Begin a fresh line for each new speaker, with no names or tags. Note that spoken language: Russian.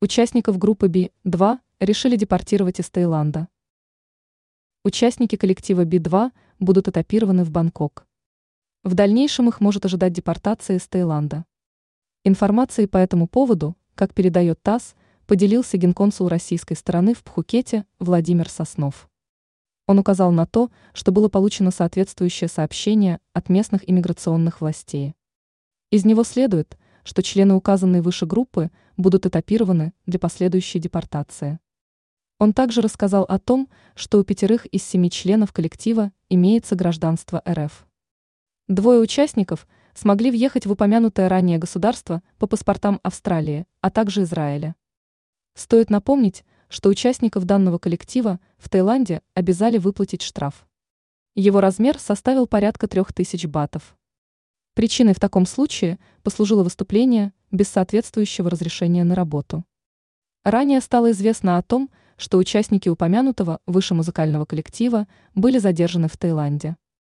Участников группы Би-2 решили депортировать из Таиланда. Участники коллектива Би-2 будут этапированы в Бангкок. В дальнейшем их может ожидать депортация из Таиланда. Информацией по этому поводу, как передает ТАСС, поделился генконсул российской стороны в Пхукете Владимир Соснов. Он указал на то, что было получено соответствующее сообщение от местных иммиграционных властей. Из него следует, что члены указанной выше группы будут этапированы для последующей депортации. Он также рассказал о том, что у пятерых из семи членов коллектива имеется гражданство РФ. Двое участников смогли въехать в упомянутое ранее государство по паспортам Австралии, а также Израиля. Стоит напомнить, что участников данного коллектива в Таиланде обязали выплатить штраф. Его размер составил порядка трех тысяч батов. Причиной в таком случае послужило выступление без соответствующего разрешения на работу. Ранее стало известно о том, что участники упомянутого выше музыкального коллектива были задержаны в Таиланде.